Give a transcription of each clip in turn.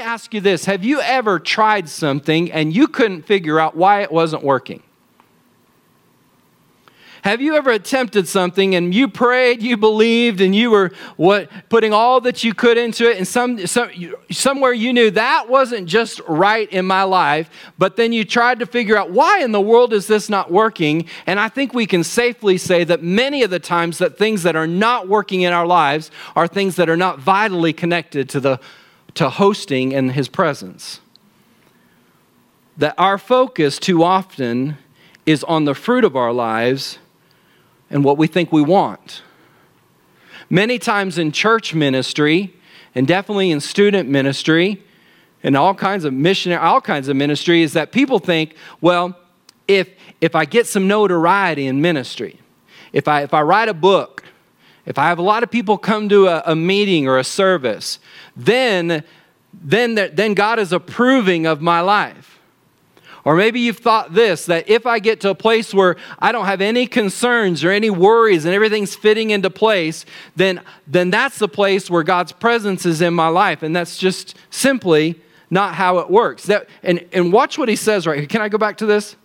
ask you this Have you ever tried something and you couldn't figure out why it wasn't working? Have you ever attempted something and you prayed, you believed, and you were what putting all that you could into it, and some, some somewhere you knew that wasn't just right in my life, but then you tried to figure out why in the world is this not working? And I think we can safely say that many of the times that things that are not working in our lives are things that are not vitally connected to the to hosting in his presence. That our focus too often is on the fruit of our lives and what we think we want. Many times in church ministry, and definitely in student ministry, and all kinds of missionary, all kinds of ministry, is that people think, well, if if I get some notoriety in ministry, if I if I write a book, if I have a lot of people come to a, a meeting or a service, then then then God is approving of my life. Or maybe you've thought this that if I get to a place where I don't have any concerns or any worries and everything's fitting into place, then, then that's the place where God's presence is in my life. And that's just simply not how it works. That, and, and watch what he says right here. Can I go back to this?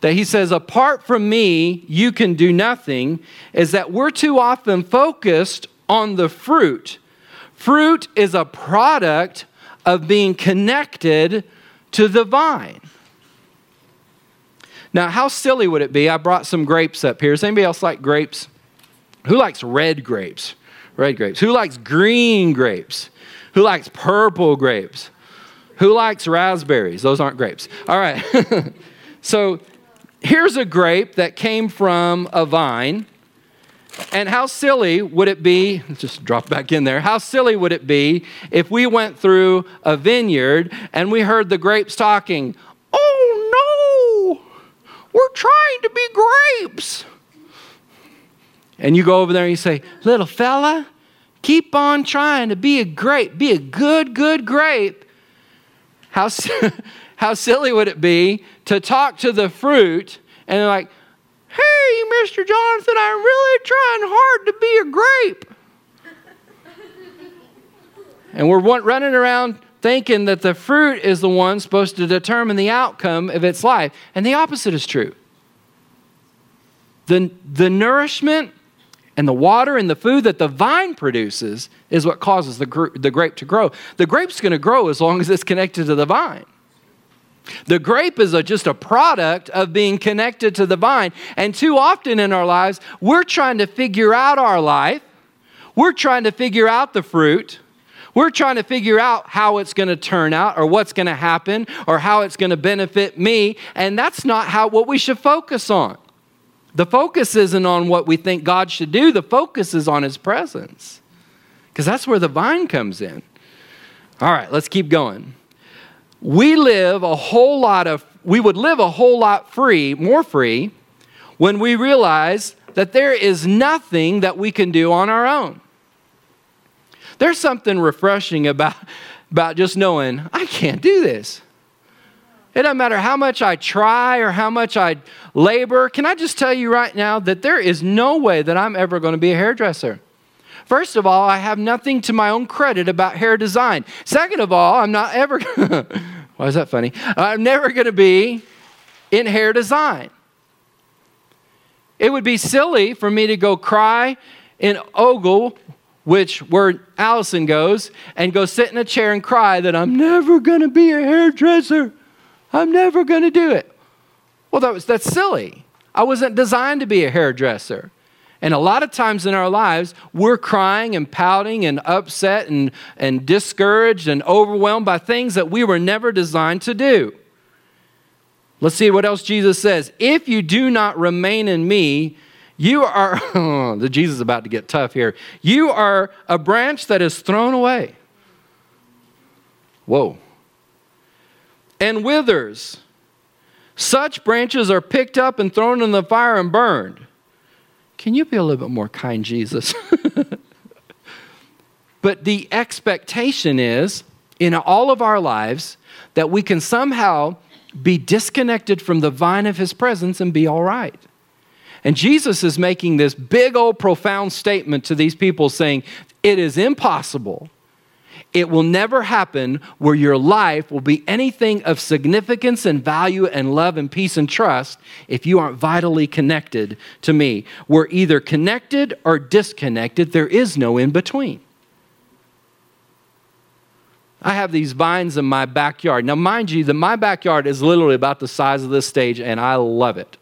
That he says, apart from me, you can do nothing, is that we're too often focused on the fruit. Fruit is a product of being connected to the vine. Now, how silly would it be? I brought some grapes up here. Does anybody else like grapes? Who likes red grapes? Red grapes. Who likes green grapes? Who likes purple grapes? Who likes raspberries? Those aren't grapes. All right. so here's a grape that came from a vine. And how silly would it be? Just drop back in there. How silly would it be if we went through a vineyard and we heard the grapes talking? Oh no, we're trying to be grapes. And you go over there and you say, Little fella, keep on trying to be a grape, be a good, good grape. How, how silly would it be to talk to the fruit and like, Hey, Mr. Jonathan, I'm really trying hard to be a grape. and we're running around thinking that the fruit is the one supposed to determine the outcome of its life. And the opposite is true. The, the nourishment and the water and the food that the vine produces is what causes the, the grape to grow. The grape's going to grow as long as it's connected to the vine. The grape is a, just a product of being connected to the vine. And too often in our lives, we're trying to figure out our life. We're trying to figure out the fruit. We're trying to figure out how it's going to turn out or what's going to happen or how it's going to benefit me. And that's not how what we should focus on. The focus isn't on what we think God should do, the focus is on his presence. Because that's where the vine comes in. All right, let's keep going. We live a whole lot of, we would live a whole lot free, more free, when we realize that there is nothing that we can do on our own. There's something refreshing about, about just knowing, I can't do this. It doesn't matter how much I try or how much I labor. Can I just tell you right now that there is no way that I'm ever going to be a hairdresser? First of all, I have nothing to my own credit about hair design. Second of all, I'm not ever, why is that funny? I'm never going to be in hair design. It would be silly for me to go cry in Ogle which where Allison goes, and go sit in a chair and cry that I'm never going to be a hairdresser. I'm never going to do it. Well, that was, that's silly. I wasn't designed to be a hairdresser. And a lot of times in our lives, we're crying and pouting and upset and, and discouraged and overwhelmed by things that we were never designed to do. Let's see what else Jesus says. If you do not remain in me, you are, the Jesus is about to get tough here. You are a branch that is thrown away. Whoa. And withers. Such branches are picked up and thrown in the fire and burned. Can you be a little bit more kind, Jesus? but the expectation is in all of our lives that we can somehow be disconnected from the vine of his presence and be all right. And Jesus is making this big old profound statement to these people saying, It is impossible. It will never happen where your life will be anything of significance and value and love and peace and trust if you aren't vitally connected to me. We're either connected or disconnected, there is no in between. I have these vines in my backyard. Now, mind you, that my backyard is literally about the size of this stage, and I love it.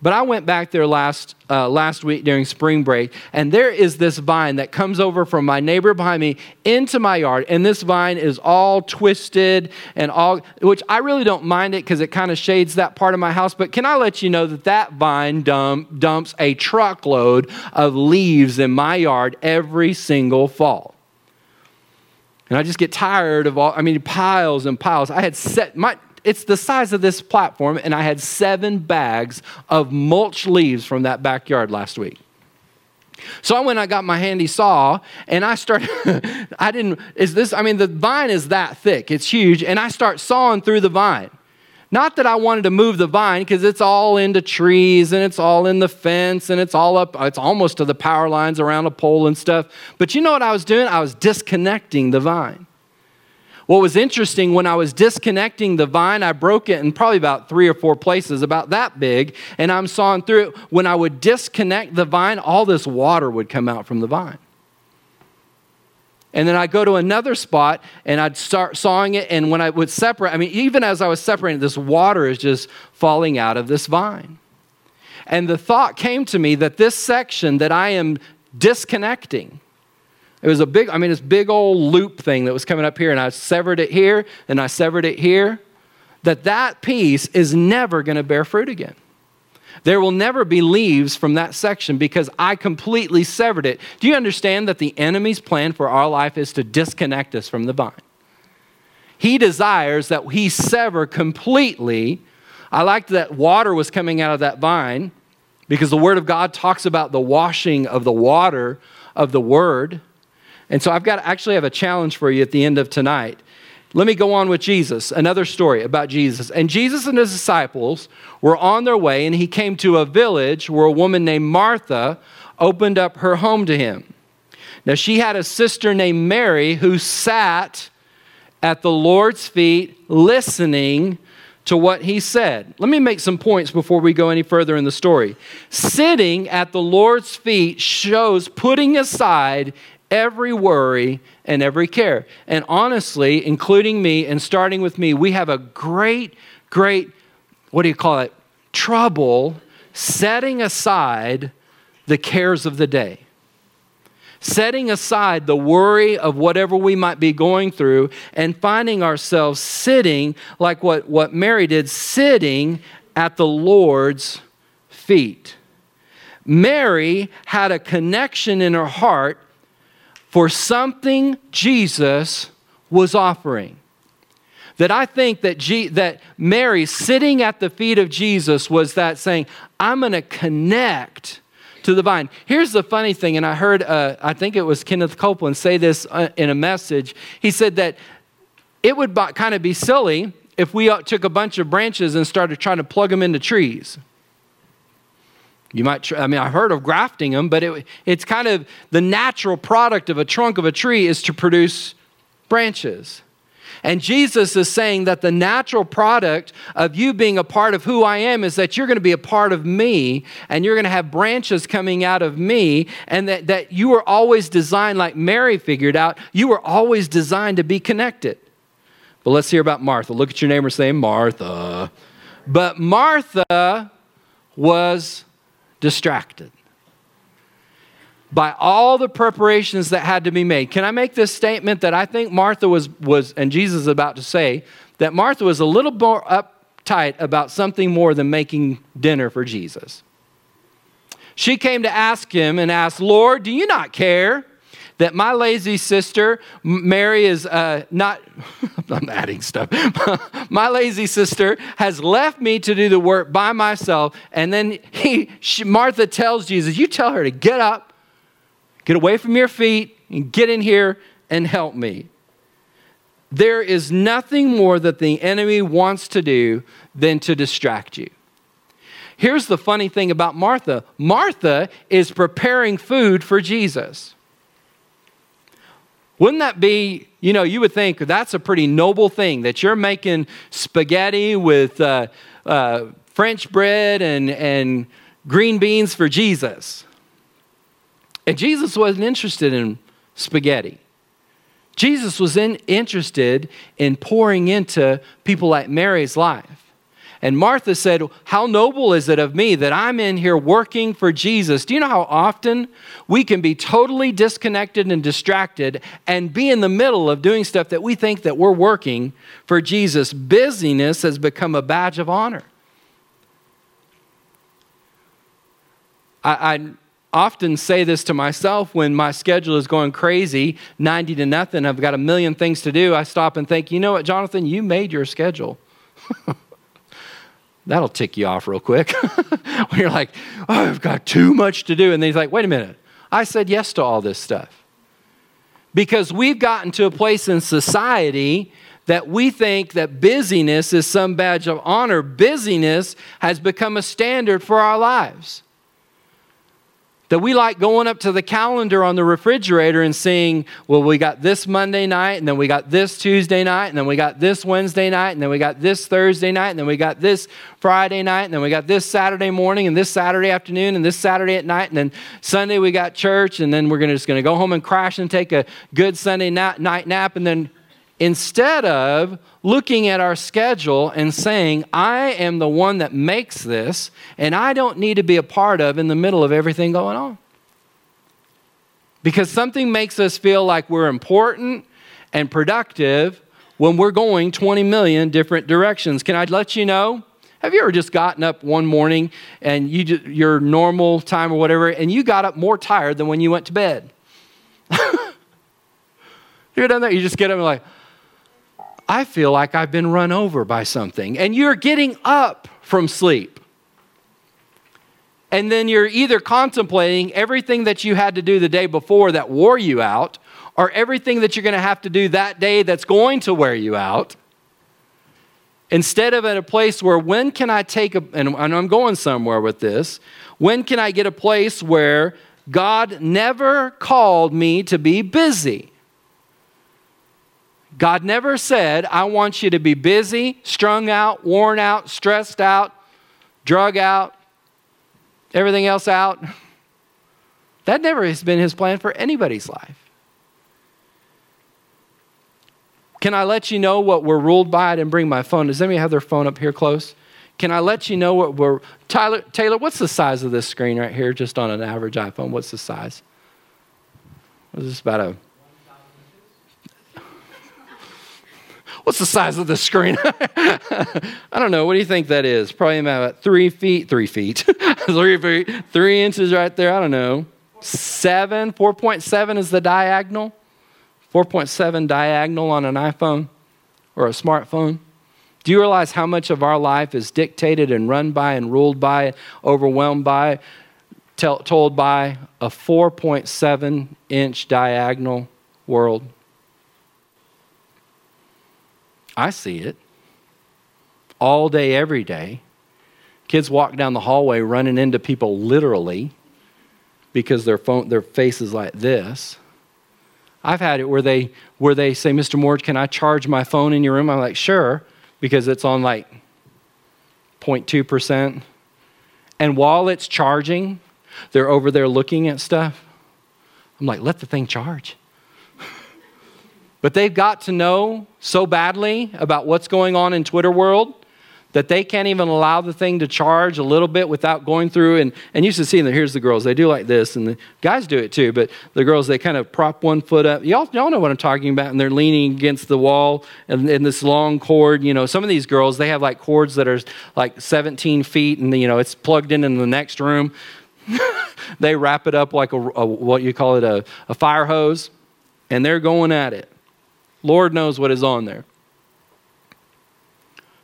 But I went back there last, uh, last week during spring break, and there is this vine that comes over from my neighbor behind me into my yard. And this vine is all twisted and all, which I really don't mind it because it kind of shades that part of my house. But can I let you know that that vine dump, dumps a truckload of leaves in my yard every single fall? And I just get tired of all, I mean, piles and piles. I had set, my, it's the size of this platform, and I had seven bags of mulch leaves from that backyard last week. So I went, I got my handy saw, and I started. I didn't. Is this? I mean, the vine is that thick; it's huge, and I start sawing through the vine. Not that I wanted to move the vine because it's all into trees and it's all in the fence and it's all up, it's almost to the power lines around a pole and stuff. But you know what I was doing? I was disconnecting the vine. What was interesting when I was disconnecting the vine, I broke it in probably about three or four places, about that big, and I'm sawing through it. When I would disconnect the vine, all this water would come out from the vine. And then I'd go to another spot and I'd start sawing it. And when I would separate, I mean, even as I was separating, this water is just falling out of this vine. And the thought came to me that this section that I am disconnecting, it was a big, I mean, this big old loop thing that was coming up here, and I severed it here, and I severed it here, that that piece is never going to bear fruit again. There will never be leaves from that section because I completely severed it. Do you understand that the enemy's plan for our life is to disconnect us from the vine? He desires that he sever completely. I liked that water was coming out of that vine because the Word of God talks about the washing of the water of the Word. And so I've got actually have a challenge for you at the end of tonight. Let me go on with Jesus. Another story about Jesus. And Jesus and his disciples were on their way, and he came to a village where a woman named Martha opened up her home to him. Now, she had a sister named Mary who sat at the Lord's feet listening to what he said. Let me make some points before we go any further in the story. Sitting at the Lord's feet shows putting aside every worry and every care. And honestly, including me and starting with me, we have a great, great, what do you call it? Trouble setting aside the cares of the day. Setting aside the worry of whatever we might be going through and finding ourselves sitting like what, what Mary did, sitting at the Lord's feet. Mary had a connection in her heart for something Jesus was offering. That I think that, G- that Mary sitting at the feet of Jesus was that saying, I'm going to connect to the vine. Here's the funny thing, and I heard, uh, I think it was Kenneth Copeland say this uh, in a message. He said that it would kind of be silly if we took a bunch of branches and started trying to plug them into trees. You might, try, I mean, I heard of grafting them, but it, it's kind of the natural product of a trunk of a tree is to produce branches. And Jesus is saying that the natural product of you being a part of who I am is that you're going to be a part of me and you're going to have branches coming out of me, and that, that you were always designed, like Mary figured out, you were always designed to be connected. But let's hear about Martha. Look at your neighbor saying, Martha. But Martha was distracted by all the preparations that had to be made. Can I make this statement that I think Martha was, was and Jesus is about to say, that Martha was a little more uptight about something more than making dinner for Jesus. She came to ask him and asked, Lord, do you not care that my lazy sister, Mary, is uh, not, I'm adding stuff. my lazy sister has left me to do the work by myself. And then he, she, Martha tells Jesus, You tell her to get up, get away from your feet, and get in here and help me. There is nothing more that the enemy wants to do than to distract you. Here's the funny thing about Martha Martha is preparing food for Jesus. Wouldn't that be, you know, you would think that's a pretty noble thing that you're making spaghetti with uh, uh, French bread and, and green beans for Jesus. And Jesus wasn't interested in spaghetti. Jesus was in, interested in pouring into people like Mary's life. And Martha said, How noble is it of me that I'm in here working for Jesus? Do you know how often we can be totally disconnected and distracted and be in the middle of doing stuff that we think that we're working for Jesus? Busyness has become a badge of honor. I, I often say this to myself when my schedule is going crazy, 90 to nothing, I've got a million things to do. I stop and think, you know what, Jonathan, you made your schedule. That'll tick you off real quick. when you're like, oh, I've got too much to do. And then he's like, wait a minute. I said yes to all this stuff. Because we've gotten to a place in society that we think that busyness is some badge of honor. Busyness has become a standard for our lives. That we like going up to the calendar on the refrigerator and seeing, well, we got this Monday night, and then we got this Tuesday night, and then we got this Wednesday night, and then we got this Thursday night, and then we got this Friday night, and then we got this Saturday morning, and this Saturday afternoon, and this Saturday at night, and then Sunday we got church, and then we're gonna, just going to go home and crash and take a good Sunday night nap, and then instead of looking at our schedule and saying, I am the one that makes this, and I don't need to be a part of in the middle of everything going on. Because something makes us feel like we're important and productive when we're going 20 million different directions. Can I let you know? Have you ever just gotten up one morning and you just, your normal time or whatever, and you got up more tired than when you went to bed? you ever done that? You just get up and like, I feel like I've been run over by something. And you're getting up from sleep. And then you're either contemplating everything that you had to do the day before that wore you out, or everything that you're going to have to do that day that's going to wear you out. Instead of at a place where, when can I take a, and I'm going somewhere with this, when can I get a place where God never called me to be busy? God never said, I want you to be busy, strung out, worn out, stressed out, drug out, everything else out. That never has been his plan for anybody's life. Can I let you know what we're ruled by? I didn't bring my phone. Does anybody have their phone up here close? Can I let you know what we're. Tyler, Taylor, what's the size of this screen right here, just on an average iPhone? What's the size? Is this about a What's the size of the screen? I don't know. What do you think that is? Probably about three feet, three feet, three feet, three inches right there. I don't know. Seven, 4.7 is the diagonal. 4.7 diagonal on an iPhone or a smartphone. Do you realize how much of our life is dictated and run by and ruled by, overwhelmed by, told by a 4.7 inch diagonal world? I see it all day, every day. Kids walk down the hallway running into people literally because their phone, their face is like this. I've had it where they where they say, "Mr. Moore, can I charge my phone in your room?" I'm like, "Sure," because it's on like 0.2 percent. And while it's charging, they're over there looking at stuff. I'm like, "Let the thing charge." But they've got to know so badly about what's going on in Twitter world that they can't even allow the thing to charge a little bit without going through. And, and you should see them here's the girls. They do like this and the guys do it too but the girls they kind of prop one foot up. Y'all, y'all know what i'm talking about and they're leaning against the wall and, and this long cord. You know some of these girls they have like cords that are like 17 feet and you know it's plugged in in the next room. They wrap it up like a, a what you call it a, a fire hose and they're going at it Lord knows what is on there.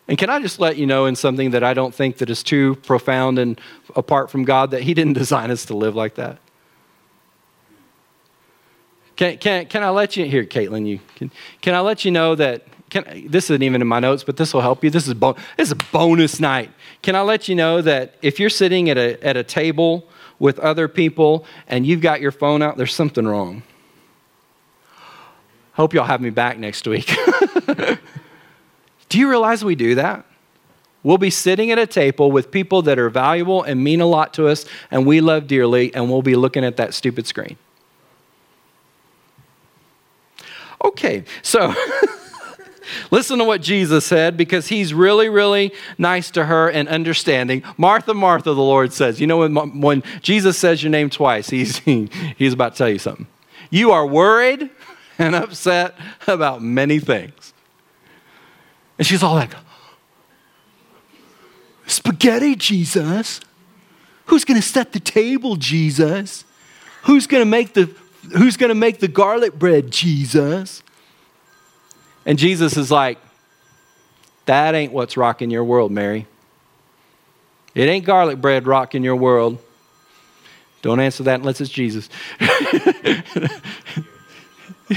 And can I just let you know in something that I don't think that is too profound and apart from God that He didn't design us to live like that? Can, can, can I let you here, Caitlin? You can, can I let you know that can, this isn't even in my notes, but this will help you. This is, bo- this is a bonus night. Can I let you know that if you're sitting at a, at a table with other people and you've got your phone out, there's something wrong. Hope y'all have me back next week. do you realize we do that? We'll be sitting at a table with people that are valuable and mean a lot to us and we love dearly, and we'll be looking at that stupid screen. Okay, so listen to what Jesus said because he's really, really nice to her and understanding. Martha, Martha, the Lord says. You know, when, when Jesus says your name twice, he's, he's about to tell you something. You are worried and upset about many things. And she's all like, Spaghetti, Jesus. Who's going to set the table, Jesus? Who's going to make the who's going to make the garlic bread, Jesus? And Jesus is like, that ain't what's rocking your world, Mary. It ain't garlic bread rocking your world. Don't answer that unless it's Jesus.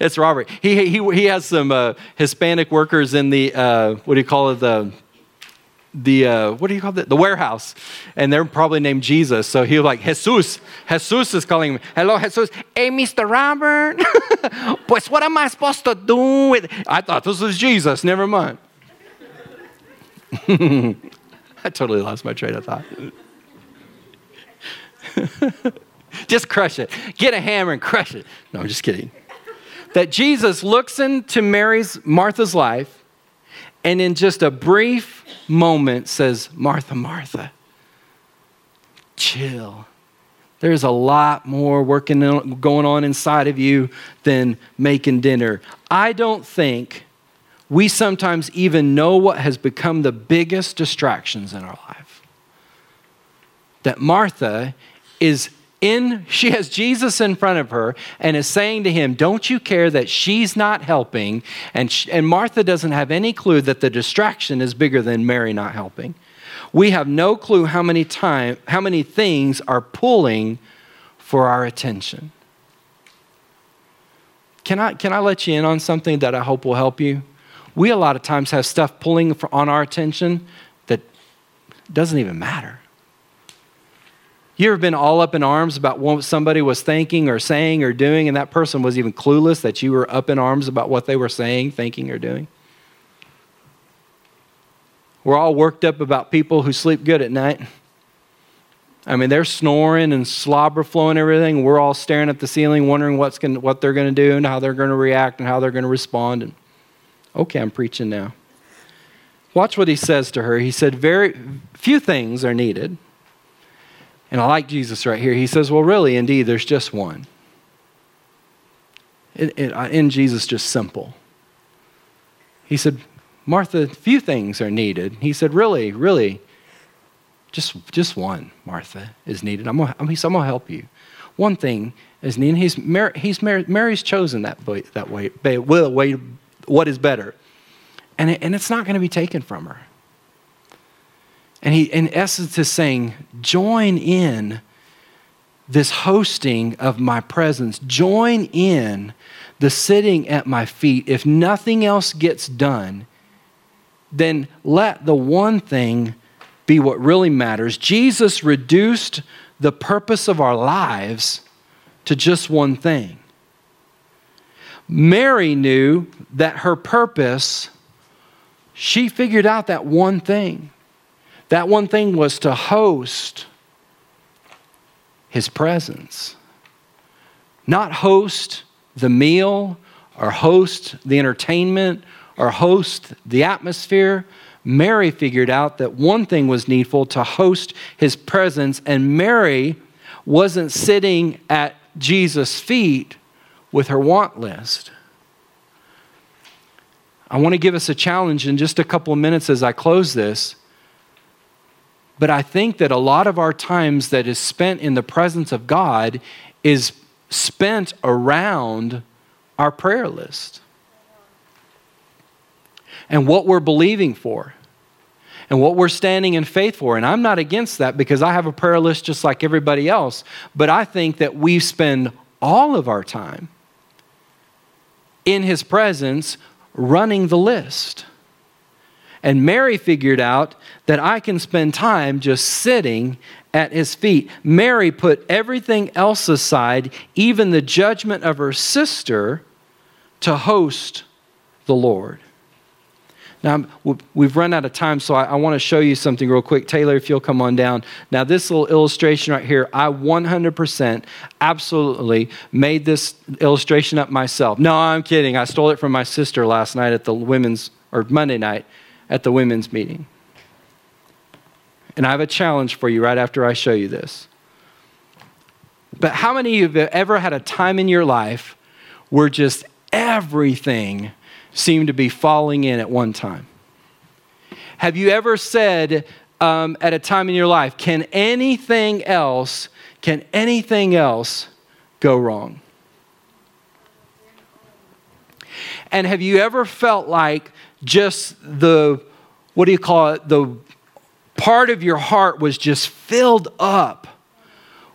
it's Robert. He, he, he has some uh, Hispanic workers in the, uh, what do you call it, the the uh, what do you call it? The warehouse, and they're probably named Jesus. So he's like Jesus. Jesus is calling him. Hello, Jesus. Hey, Mr. Robert. pues what am I supposed to do with? I thought this was Jesus. Never mind. I totally lost my train of thought. just crush it. Get a hammer and crush it. No, I'm just kidding. That Jesus looks into Mary's Martha's life and in just a brief moment says, Martha, Martha, chill. There's a lot more working going on inside of you than making dinner. I don't think we sometimes even know what has become the biggest distractions in our life. That Martha is in she has Jesus in front of her and is saying to him, "Don't you care that she's not helping?" And she, and Martha doesn't have any clue that the distraction is bigger than Mary not helping. We have no clue how many time how many things are pulling for our attention. Can I can I let you in on something that I hope will help you? We a lot of times have stuff pulling on our attention that doesn't even matter. You ever been all up in arms about what somebody was thinking or saying or doing, and that person was even clueless that you were up in arms about what they were saying, thinking, or doing? We're all worked up about people who sleep good at night. I mean, they're snoring and slobber flowing everything. We're all staring at the ceiling, wondering what's gonna, what they're going to do and how they're going to react and how they're going to respond. And okay, I'm preaching now. Watch what he says to her. He said, "Very few things are needed." And I like Jesus right here. He says, Well, really, indeed, there's just one. In Jesus, just simple. He said, Martha, few things are needed. He said, Really, really, just, just one, Martha, is needed. I'm gonna, I'm gonna help you. One thing is needed. He's, Mary, he's Mary's chosen that way, that way, way, what is better. And, it, and it's not going to be taken from her. And he, in essence, is saying, join in this hosting of my presence. Join in the sitting at my feet. If nothing else gets done, then let the one thing be what really matters. Jesus reduced the purpose of our lives to just one thing. Mary knew that her purpose, she figured out that one thing. That one thing was to host his presence, not host the meal or host the entertainment or host the atmosphere. Mary figured out that one thing was needful to host his presence, and Mary wasn't sitting at Jesus' feet with her want list. I want to give us a challenge in just a couple of minutes as I close this. But I think that a lot of our times that is spent in the presence of God is spent around our prayer list and what we're believing for and what we're standing in faith for. And I'm not against that because I have a prayer list just like everybody else. But I think that we spend all of our time in His presence running the list. And Mary figured out that I can spend time just sitting at his feet. Mary put everything else aside, even the judgment of her sister, to host the Lord. Now, we've run out of time, so I, want to show you something real quick. Taylor, if you'll come on down. Now, this little illustration right here, I 100% absolutely made this illustration up myself. No, I'm kidding. I stole it from my sister last night at the women's, or Monday night at the women's meeting. And I have a challenge for you right after I show you this. But how many of you have ever had a time in your life where just everything seemed to be falling in at one time? Have you ever said um, at a time in your life, can anything else, can anything else go wrong? And have you ever felt like just the, what do you call it, the part of your heart was just filled up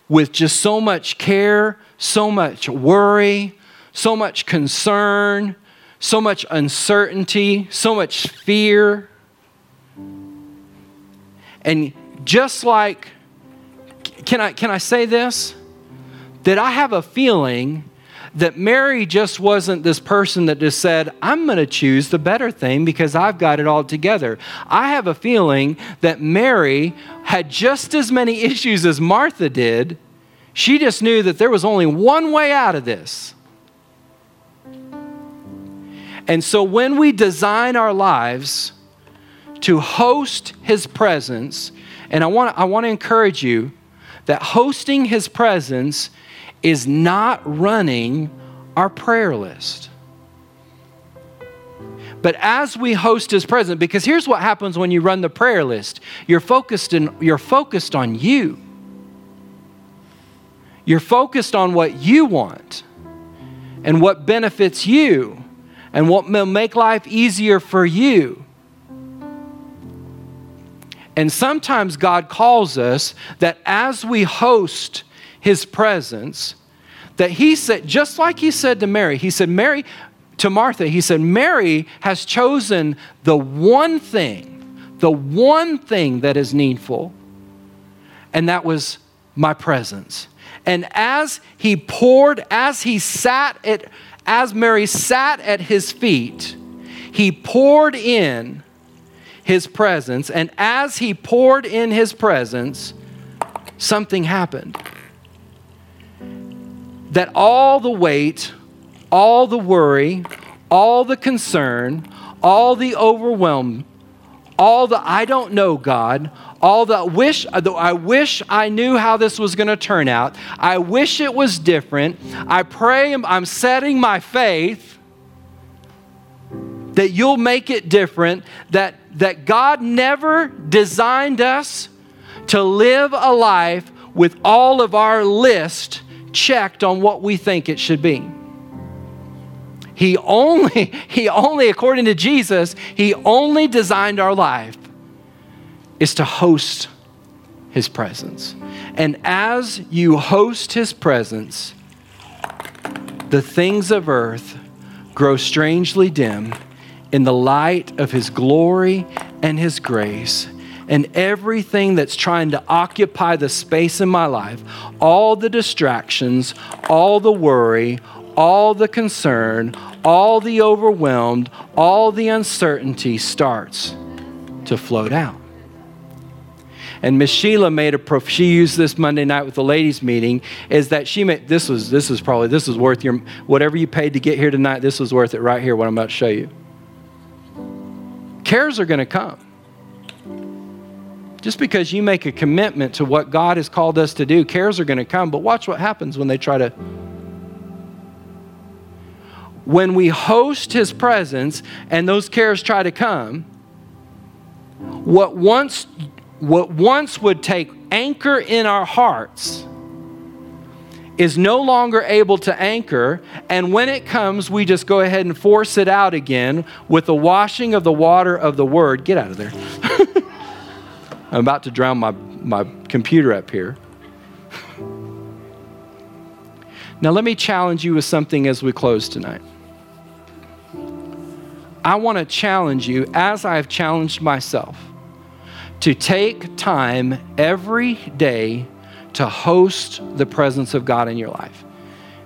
with just so much care, so much worry, so much concern, so much uncertainty, so much fear. And just like, can I, can I say this? That I have a feeling that Mary just wasn't this person that just said, I'm going to choose the better thing because I've got it all together. I have a feeling that Mary had just as many issues as Martha did. She just knew that there was only one way out of this. And so when we design our lives to host His presence, and I want, I want to encourage you that hosting His presence is not running our prayer list. But as we host his presence, because here's what happens when you run the prayer list. You're focused in, you're focused on you. You're focused on what you want and what benefits you and what will make life easier for you. And sometimes God calls us that as we host his presence, that he said, just like he said to Mary, he said, Mary, to Martha, he said, Mary has chosen the one thing, the one thing that is needful, and that was my presence. And as he poured, as he sat at, as Mary sat at his feet, he poured in his presence. And as he poured in his presence, something happened that all the weight, all the worry, all the concern, all the overwhelm, all the I don't know God, all the wish uh, I wish I knew how this was going to turn out. I wish it was different. I pray I'm setting my faith that you'll make it different, that that God never designed us to live a life with all of our list checked on what we think it should be. He only, he only, according to Jesus, he only designed our life is to host his presence. And as you host his presence, the things of earth grow strangely dim in the light of his glory and his grace and everything that's trying to occupy the space in my life, all the distractions, all the worry, all the concern, all the overwhelmed, all the uncertainty starts to float out. And Miss Sheila made a prof- she used this Monday night with the ladies meeting is that she made this was this was probably this was worth your whatever you paid to get here tonight this was worth it right here what I'm about to show you. Cares are going to come. Just because you make a commitment to what God has called us to do, cares are going to come, but watch what happens when they try to. When we host His presence and those cares try to come, what once, what once would take anchor in our hearts is no longer able to anchor. And when it comes, we just go ahead and force it out again with the washing of the water of the Word. Get out of there. I'm about to drown my, my computer up here. now, let me challenge you with something as we close tonight. I want to challenge you, as I've challenged myself, to take time every day to host the presence of God in your life.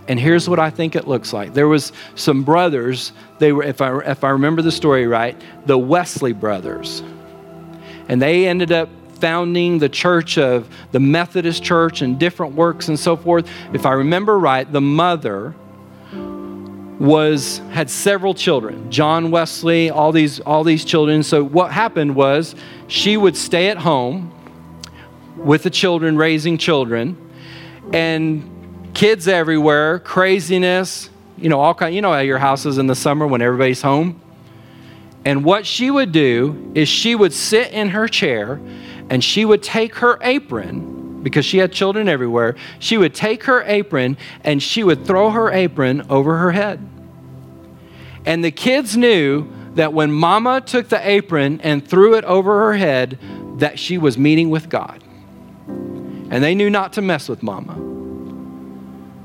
And here's what I think it looks like. There was some brothers, they were if I if I remember the story right, the Wesley brothers. And they ended up founding the church of the Methodist church and different works and so forth. If I remember right, the mother was had several children john wesley all these all these children so what happened was she would stay at home with the children raising children and kids everywhere craziness you know all kind you know how your house is in the summer when everybody's home and what she would do is she would sit in her chair and she would take her apron because she had children everywhere. She would take her apron and she would throw her apron over her head. And the kids knew that when mama took the apron and threw it over her head, that she was meeting with God. And they knew not to mess with mama.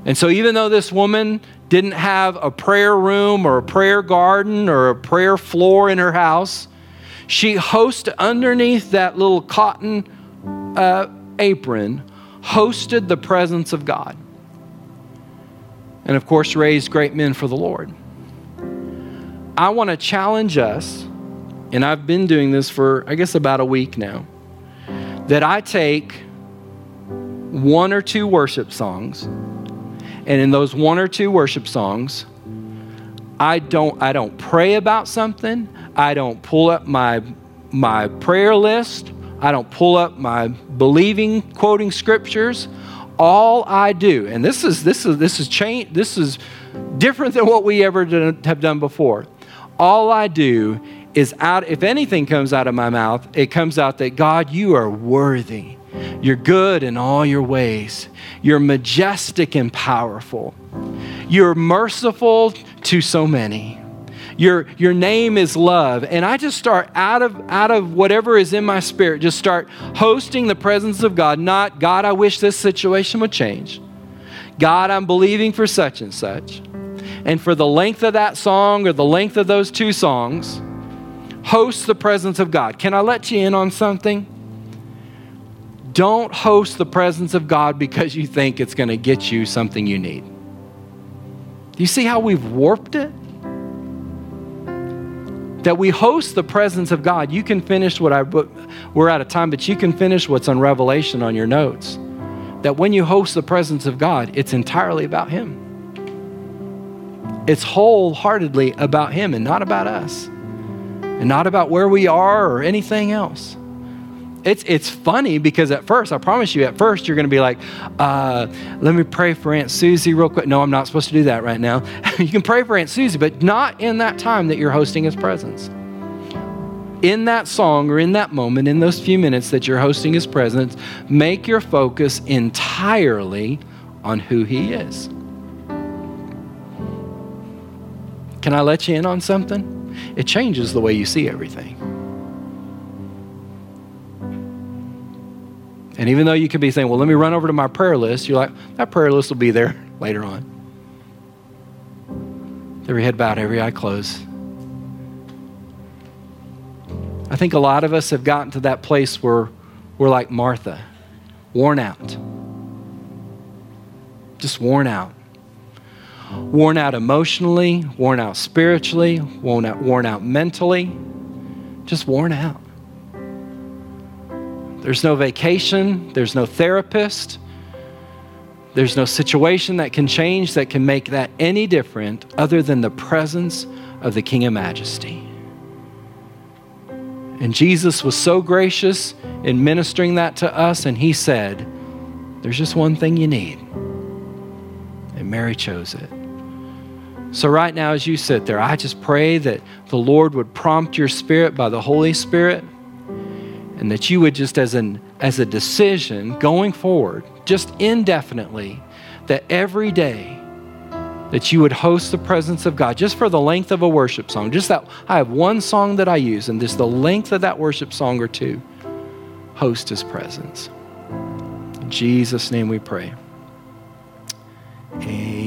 And so, even though this woman didn't have a prayer room or a prayer garden or a prayer floor in her house, she hosted underneath that little cotton uh, apron, hosted the presence of God. And of course, raised great men for the Lord. I want to challenge us, and I've been doing this for, I guess, about a week now, that I take one or two worship songs, and in those one or two worship songs, I don't, I don't pray about something. I don't pull up my, my prayer list. I don't pull up my believing, quoting scriptures. All I do, and this is this is this is change. This is different than what we ever done, have done before. All I do is out. If anything comes out of my mouth, it comes out that God, you are worthy. You're good in all your ways. You're majestic and powerful. You're merciful to so many your, your name is love. And I just start out of, out of whatever is in my spirit, just start hosting the presence of God. Not, God, I wish this situation would change. God, I'm believing for such and such. And for the length of that song or the length of those two songs, host the presence of God. Can I let you in on something? Don't host the presence of God because you think it's going to get you something you need. Do you see how we've warped it? that we host the presence of God. You can finish what I, we're out of time, but you can finish what's on Revelation on your notes. That when you host the presence of God, it's entirely about Him. It's wholeheartedly about Him and not about us, and not about where we are or anything else it's it's funny because at first, I promise you, at first you're going to be like, uh, "Let me pray for Aunt Susie real quick." No, I'm not supposed to do that right now. you can pray for Aunt Susie, but not in that time that you're hosting His presence. In that song or in that moment, in those few minutes that you're hosting His presence, make your focus entirely on who He is. Can I let you in on something? It changes the way you see everything. And even though you could be saying, well, let me run over to my prayer list, you're like, that prayer list will be there later on. Every head bowed, every eye closed. I think a lot of us have gotten to that place where we're like Martha, worn out. Just worn out. Worn out emotionally, worn out spiritually, worn out, worn out mentally, just worn out. There's no vacation, there's no therapist, there's no situation that can change that can make that any different other than the presence of the King of Majesty. And Jesus was so gracious in ministering that to us, and he said, There's just one thing you need. And Mary chose it. So, right now, as you sit there, I just pray that the Lord would prompt your spirit by the Holy Spirit and that you would just as an as a decision going forward just indefinitely that every day that you would host the presence of God just for the length of a worship song just that I have one song that I use and just the length of that worship song or two host his presence. In Jesus name we pray. Amen